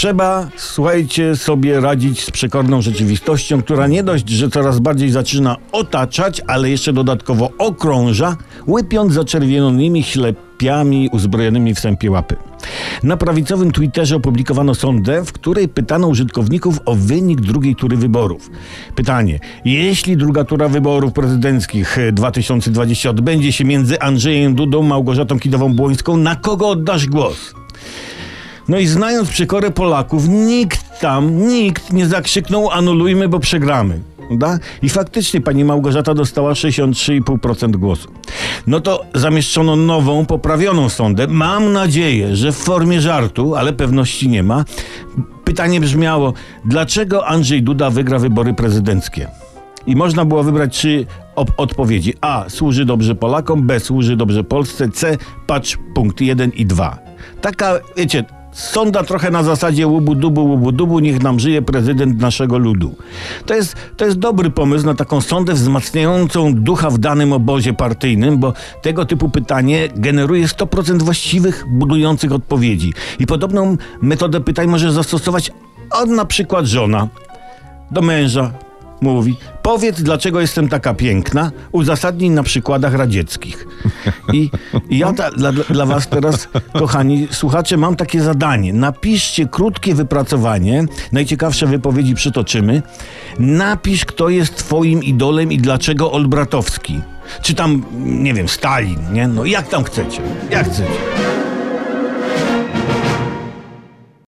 Trzeba, słuchajcie, sobie radzić z przekorną rzeczywistością, która nie dość, że coraz bardziej zaczyna otaczać, ale jeszcze dodatkowo okrąża, łypiąc zaczerwienionymi ślepiami uzbrojonymi w sępie łapy. Na prawicowym Twitterze opublikowano sondę, w której pytano użytkowników o wynik drugiej tury wyborów. Pytanie: jeśli druga tura wyborów prezydenckich 2020 odbędzie się między Andrzejem Dudą, Małgorzatą Kidową-Błońską, na kogo oddasz głos? No i znając przekorę Polaków, nikt tam, nikt nie zakrzyknął anulujmy, bo przegramy. Da? I faktycznie pani Małgorzata dostała 63,5% głosu. No to zamieszczono nową, poprawioną sondę. Mam nadzieję, że w formie żartu, ale pewności nie ma. Pytanie brzmiało, dlaczego Andrzej Duda wygra wybory prezydenckie? I można było wybrać trzy odpowiedzi. A. Służy dobrze Polakom. B. Służy dobrze Polsce. C. Patrz punkt 1 i 2. Taka, wiecie, sonda trochę na zasadzie łubu dubu, łubu dubu, niech nam żyje prezydent naszego ludu. To jest, to jest dobry pomysł na taką sondę wzmacniającą ducha w danym obozie partyjnym, bo tego typu pytanie generuje 100% właściwych, budujących odpowiedzi. I podobną metodę pytań może zastosować od na przykład żona do męża mówi: Powiedz, dlaczego jestem taka piękna, uzasadnij na przykładach radzieckich. I, i ja ta, dla, dla Was teraz, kochani słuchacze, mam takie zadanie. Napiszcie krótkie wypracowanie, najciekawsze wypowiedzi przytoczymy. Napisz, kto jest Twoim idolem i dlaczego Olbratowski. Czy tam, nie wiem, Stalin, nie? No jak tam chcecie, jak chcecie.